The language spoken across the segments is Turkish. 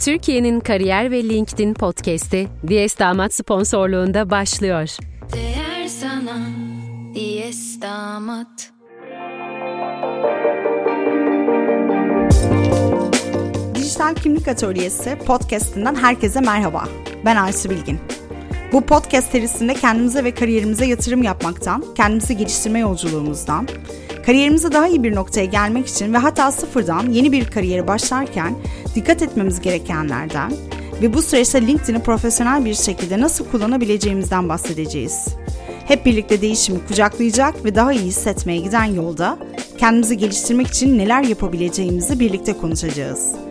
Türkiye'nin kariyer ve LinkedIn podcast'i Diyes Damat sponsorluğunda başlıyor. Değer sana Diyes Damat Dijital Kimlik Atölyesi podcast'inden herkese merhaba. Ben Aysu Bilgin. Bu podcast serisinde kendimize ve kariyerimize yatırım yapmaktan, kendimizi geliştirme yolculuğumuzdan, kariyerimize daha iyi bir noktaya gelmek için ve hatta sıfırdan yeni bir kariyere başlarken dikkat etmemiz gerekenlerden ve bu süreçte LinkedIn'i profesyonel bir şekilde nasıl kullanabileceğimizden bahsedeceğiz. Hep birlikte değişimi kucaklayacak ve daha iyi hissetmeye giden yolda kendimizi geliştirmek için neler yapabileceğimizi birlikte konuşacağız.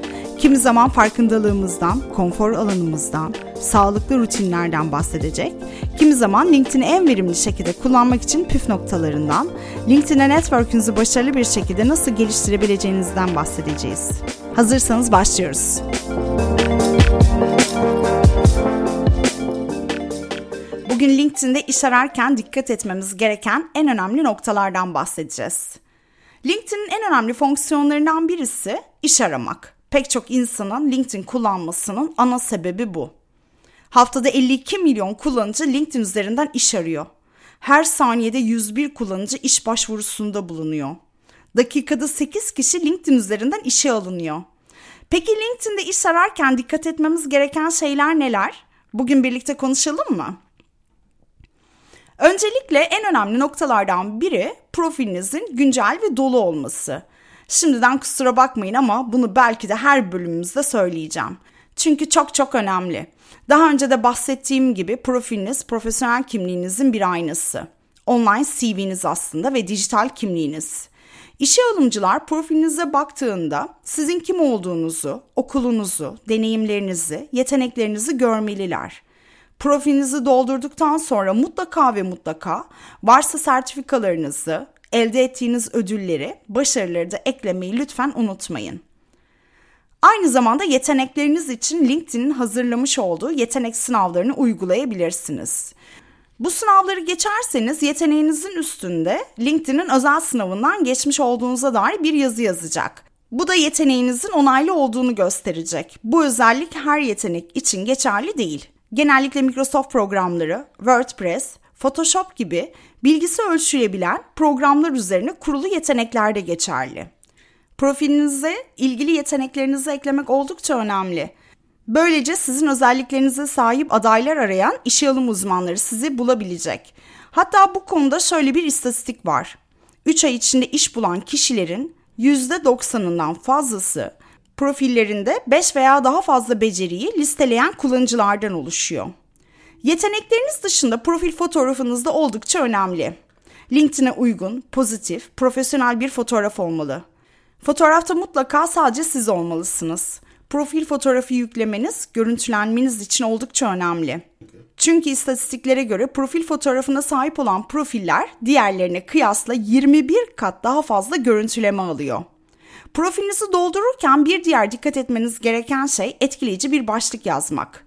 Kimi zaman farkındalığımızdan, konfor alanımızdan, sağlıklı rutinlerden bahsedecek. Kimi zaman LinkedIn'i en verimli şekilde kullanmak için püf noktalarından, LinkedIn'e network'ünüzü başarılı bir şekilde nasıl geliştirebileceğinizden bahsedeceğiz. Hazırsanız başlıyoruz. Bugün LinkedIn'de iş ararken dikkat etmemiz gereken en önemli noktalardan bahsedeceğiz. LinkedIn'in en önemli fonksiyonlarından birisi iş aramak. Pek çok insanın LinkedIn kullanmasının ana sebebi bu. Haftada 52 milyon kullanıcı LinkedIn üzerinden iş arıyor. Her saniyede 101 kullanıcı iş başvurusunda bulunuyor. Dakikada 8 kişi LinkedIn üzerinden işe alınıyor. Peki LinkedIn'de iş ararken dikkat etmemiz gereken şeyler neler? Bugün birlikte konuşalım mı? Öncelikle en önemli noktalardan biri profilinizin güncel ve dolu olması. Şimdiden kusura bakmayın ama bunu belki de her bölümümüzde söyleyeceğim. Çünkü çok çok önemli. Daha önce de bahsettiğim gibi profiliniz profesyonel kimliğinizin bir aynası. Online CV'niz aslında ve dijital kimliğiniz. İşe alımcılar profilinize baktığında sizin kim olduğunuzu, okulunuzu, deneyimlerinizi, yeteneklerinizi görmeliler. Profilinizi doldurduktan sonra mutlaka ve mutlaka varsa sertifikalarınızı, elde ettiğiniz ödülleri, başarıları da eklemeyi lütfen unutmayın. Aynı zamanda yetenekleriniz için LinkedIn'in hazırlamış olduğu yetenek sınavlarını uygulayabilirsiniz. Bu sınavları geçerseniz yeteneğinizin üstünde LinkedIn'in özel sınavından geçmiş olduğunuza dair bir yazı yazacak. Bu da yeteneğinizin onaylı olduğunu gösterecek. Bu özellik her yetenek için geçerli değil. Genellikle Microsoft programları, WordPress, Photoshop gibi bilgisi ölçülebilen programlar üzerine kurulu yetenekler de geçerli. Profilinize ilgili yeteneklerinizi eklemek oldukça önemli. Böylece sizin özelliklerinize sahip adaylar arayan işe alım uzmanları sizi bulabilecek. Hatta bu konuda şöyle bir istatistik var. 3 ay içinde iş bulan kişilerin %90'ından fazlası profillerinde 5 veya daha fazla beceriyi listeleyen kullanıcılardan oluşuyor. Yetenekleriniz dışında profil fotoğrafınız da oldukça önemli. LinkedIn'e uygun, pozitif, profesyonel bir fotoğraf olmalı. Fotoğrafta mutlaka sadece siz olmalısınız. Profil fotoğrafı yüklemeniz, görüntülenmeniz için oldukça önemli. Çünkü istatistiklere göre profil fotoğrafına sahip olan profiller diğerlerine kıyasla 21 kat daha fazla görüntüleme alıyor. Profilinizi doldururken bir diğer dikkat etmeniz gereken şey etkileyici bir başlık yazmak.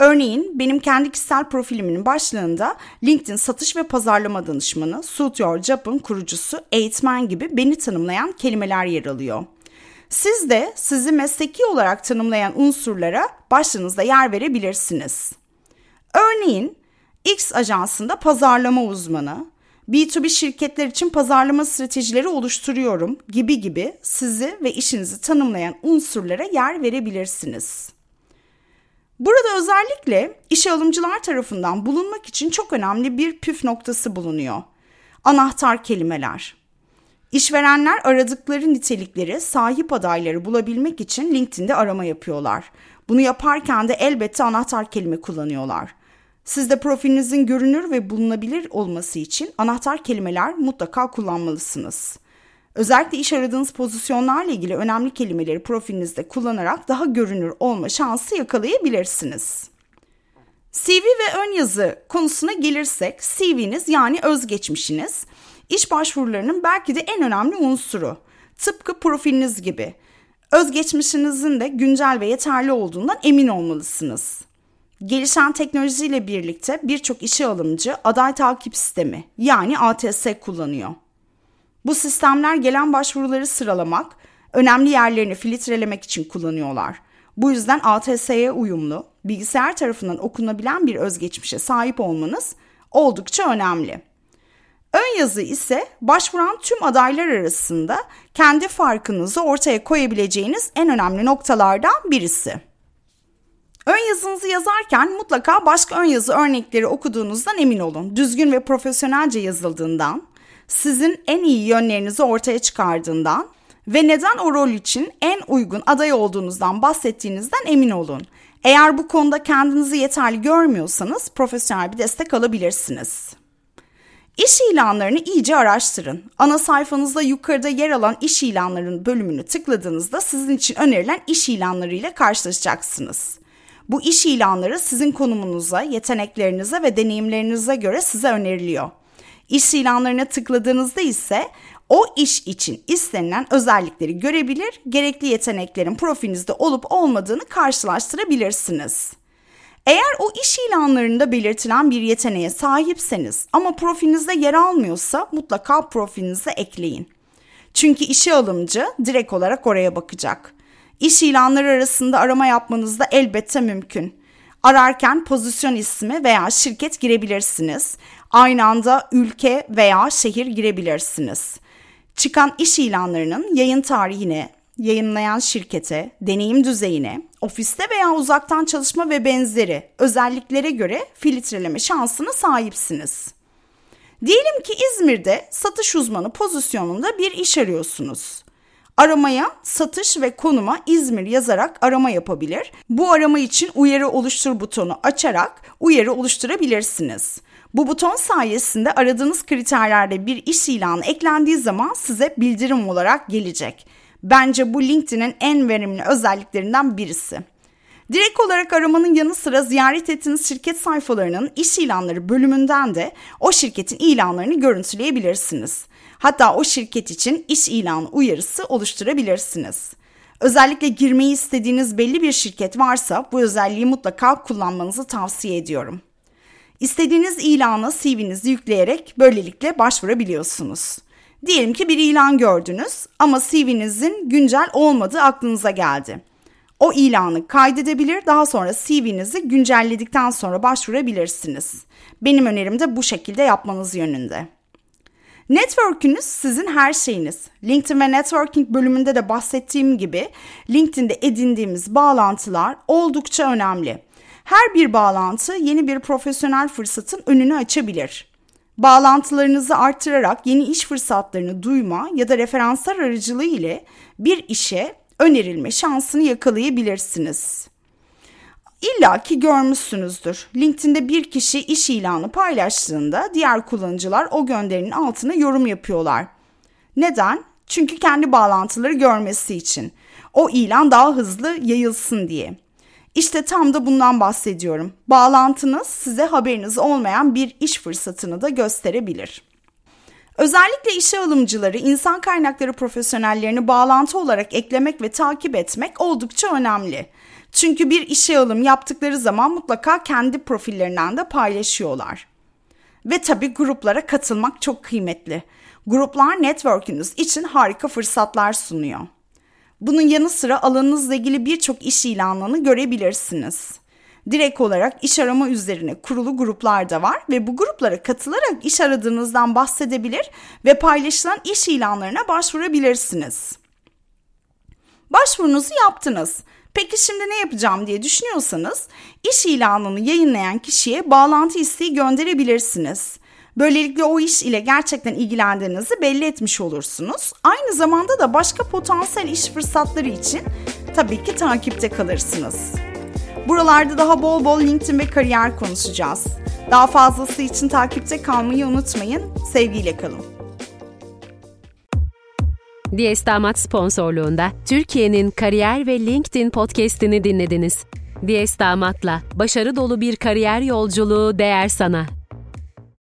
Örneğin benim kendi kişisel profilimin başlığında LinkedIn satış ve pazarlama danışmanı, Suit Your Job'ın kurucusu, eğitmen gibi beni tanımlayan kelimeler yer alıyor. Siz de sizi mesleki olarak tanımlayan unsurlara başlığınızda yer verebilirsiniz. Örneğin X ajansında pazarlama uzmanı, B2B şirketler için pazarlama stratejileri oluşturuyorum gibi gibi sizi ve işinizi tanımlayan unsurlara yer verebilirsiniz. Burada özellikle işe alımcılar tarafından bulunmak için çok önemli bir püf noktası bulunuyor. Anahtar kelimeler. İşverenler aradıkları nitelikleri sahip adayları bulabilmek için LinkedIn'de arama yapıyorlar. Bunu yaparken de elbette anahtar kelime kullanıyorlar. Siz de profilinizin görünür ve bulunabilir olması için anahtar kelimeler mutlaka kullanmalısınız. Özellikle iş aradığınız pozisyonlarla ilgili önemli kelimeleri profilinizde kullanarak daha görünür olma şansı yakalayabilirsiniz. CV ve ön yazı konusuna gelirsek CV'niz yani özgeçmişiniz iş başvurularının belki de en önemli unsuru. Tıpkı profiliniz gibi. Özgeçmişinizin de güncel ve yeterli olduğundan emin olmalısınız. Gelişen teknolojiyle birlikte birçok işe alımcı aday takip sistemi yani ATS kullanıyor. Bu sistemler gelen başvuruları sıralamak, önemli yerlerini filtrelemek için kullanıyorlar. Bu yüzden ATS'ye uyumlu, bilgisayar tarafından okunabilen bir özgeçmişe sahip olmanız oldukça önemli. Ön yazı ise başvuran tüm adaylar arasında kendi farkınızı ortaya koyabileceğiniz en önemli noktalardan birisi. Ön yazınızı yazarken mutlaka başka ön yazı örnekleri okuduğunuzdan emin olun. Düzgün ve profesyonelce yazıldığından, sizin en iyi yönlerinizi ortaya çıkardığından ve neden o rol için en uygun aday olduğunuzdan bahsettiğinizden emin olun. Eğer bu konuda kendinizi yeterli görmüyorsanız profesyonel bir destek alabilirsiniz. İş ilanlarını iyice araştırın. Ana sayfanızda yukarıda yer alan iş ilanlarının bölümünü tıkladığınızda sizin için önerilen iş ilanları ile karşılaşacaksınız. Bu iş ilanları sizin konumunuza, yeteneklerinize ve deneyimlerinize göre size öneriliyor. İş ilanlarına tıkladığınızda ise o iş için istenilen özellikleri görebilir, gerekli yeteneklerin profilinizde olup olmadığını karşılaştırabilirsiniz. Eğer o iş ilanlarında belirtilen bir yeteneğe sahipseniz ama profilinizde yer almıyorsa mutlaka profilinize ekleyin. Çünkü işe alımcı direkt olarak oraya bakacak. İş ilanları arasında arama yapmanız da elbette mümkün. Ararken pozisyon ismi veya şirket girebilirsiniz. Aynı anda ülke veya şehir girebilirsiniz. Çıkan iş ilanlarının yayın tarihine, yayınlayan şirkete, deneyim düzeyine, ofiste veya uzaktan çalışma ve benzeri özelliklere göre filtreleme şansına sahipsiniz. Diyelim ki İzmir'de satış uzmanı pozisyonunda bir iş arıyorsunuz. Aramaya satış ve konuma İzmir yazarak arama yapabilir. Bu arama için uyarı oluştur butonu açarak uyarı oluşturabilirsiniz. Bu buton sayesinde aradığınız kriterlerde bir iş ilanı eklendiği zaman size bildirim olarak gelecek. Bence bu LinkedIn'in en verimli özelliklerinden birisi. Direkt olarak aramanın yanı sıra ziyaret ettiğiniz şirket sayfalarının iş ilanları bölümünden de o şirketin ilanlarını görüntüleyebilirsiniz. Hatta o şirket için iş ilanı uyarısı oluşturabilirsiniz. Özellikle girmeyi istediğiniz belli bir şirket varsa bu özelliği mutlaka kullanmanızı tavsiye ediyorum. İstediğiniz ilana CV'nizi yükleyerek böylelikle başvurabiliyorsunuz. Diyelim ki bir ilan gördünüz ama CV'nizin güncel olmadığı aklınıza geldi. O ilanı kaydedebilir, daha sonra CV'nizi güncelledikten sonra başvurabilirsiniz. Benim önerim de bu şekilde yapmanız yönünde. Network'ünüz sizin her şeyiniz. LinkedIn ve networking bölümünde de bahsettiğim gibi LinkedIn'de edindiğimiz bağlantılar oldukça önemli. Her bir bağlantı yeni bir profesyonel fırsatın önünü açabilir. Bağlantılarınızı artırarak yeni iş fırsatlarını duyma ya da referanslar aracılığı ile bir işe önerilme şansını yakalayabilirsiniz. İlla ki görmüşsünüzdür. LinkedIn'de bir kişi iş ilanı paylaştığında diğer kullanıcılar o gönderinin altına yorum yapıyorlar. Neden? Çünkü kendi bağlantıları görmesi için. O ilan daha hızlı yayılsın diye. İşte tam da bundan bahsediyorum. Bağlantınız size haberiniz olmayan bir iş fırsatını da gösterebilir. Özellikle işe alımcıları, insan kaynakları profesyonellerini bağlantı olarak eklemek ve takip etmek oldukça önemli. Çünkü bir işe alım yaptıkları zaman mutlaka kendi profillerinden de paylaşıyorlar. Ve tabii gruplara katılmak çok kıymetli. Gruplar network'ünüz için harika fırsatlar sunuyor. Bunun yanı sıra alanınızla ilgili birçok iş ilanlarını görebilirsiniz. Direkt olarak iş arama üzerine kurulu gruplar da var ve bu gruplara katılarak iş aradığınızdan bahsedebilir ve paylaşılan iş ilanlarına başvurabilirsiniz. Başvurunuzu yaptınız. Peki şimdi ne yapacağım diye düşünüyorsanız iş ilanını yayınlayan kişiye bağlantı isteği gönderebilirsiniz. Böylelikle o iş ile gerçekten ilgilendiğinizi belli etmiş olursunuz. Aynı zamanda da başka potansiyel iş fırsatları için tabii ki takipte kalırsınız. Buralarda daha bol bol LinkedIn ve kariyer konuşacağız. Daha fazlası için takipte kalmayı unutmayın. Sevgiyle kalın. Diyes Damat sponsorluğunda Türkiye'nin kariyer ve LinkedIn podcast'ini dinlediniz. Diyes Damat'la başarı dolu bir kariyer yolculuğu değer sana.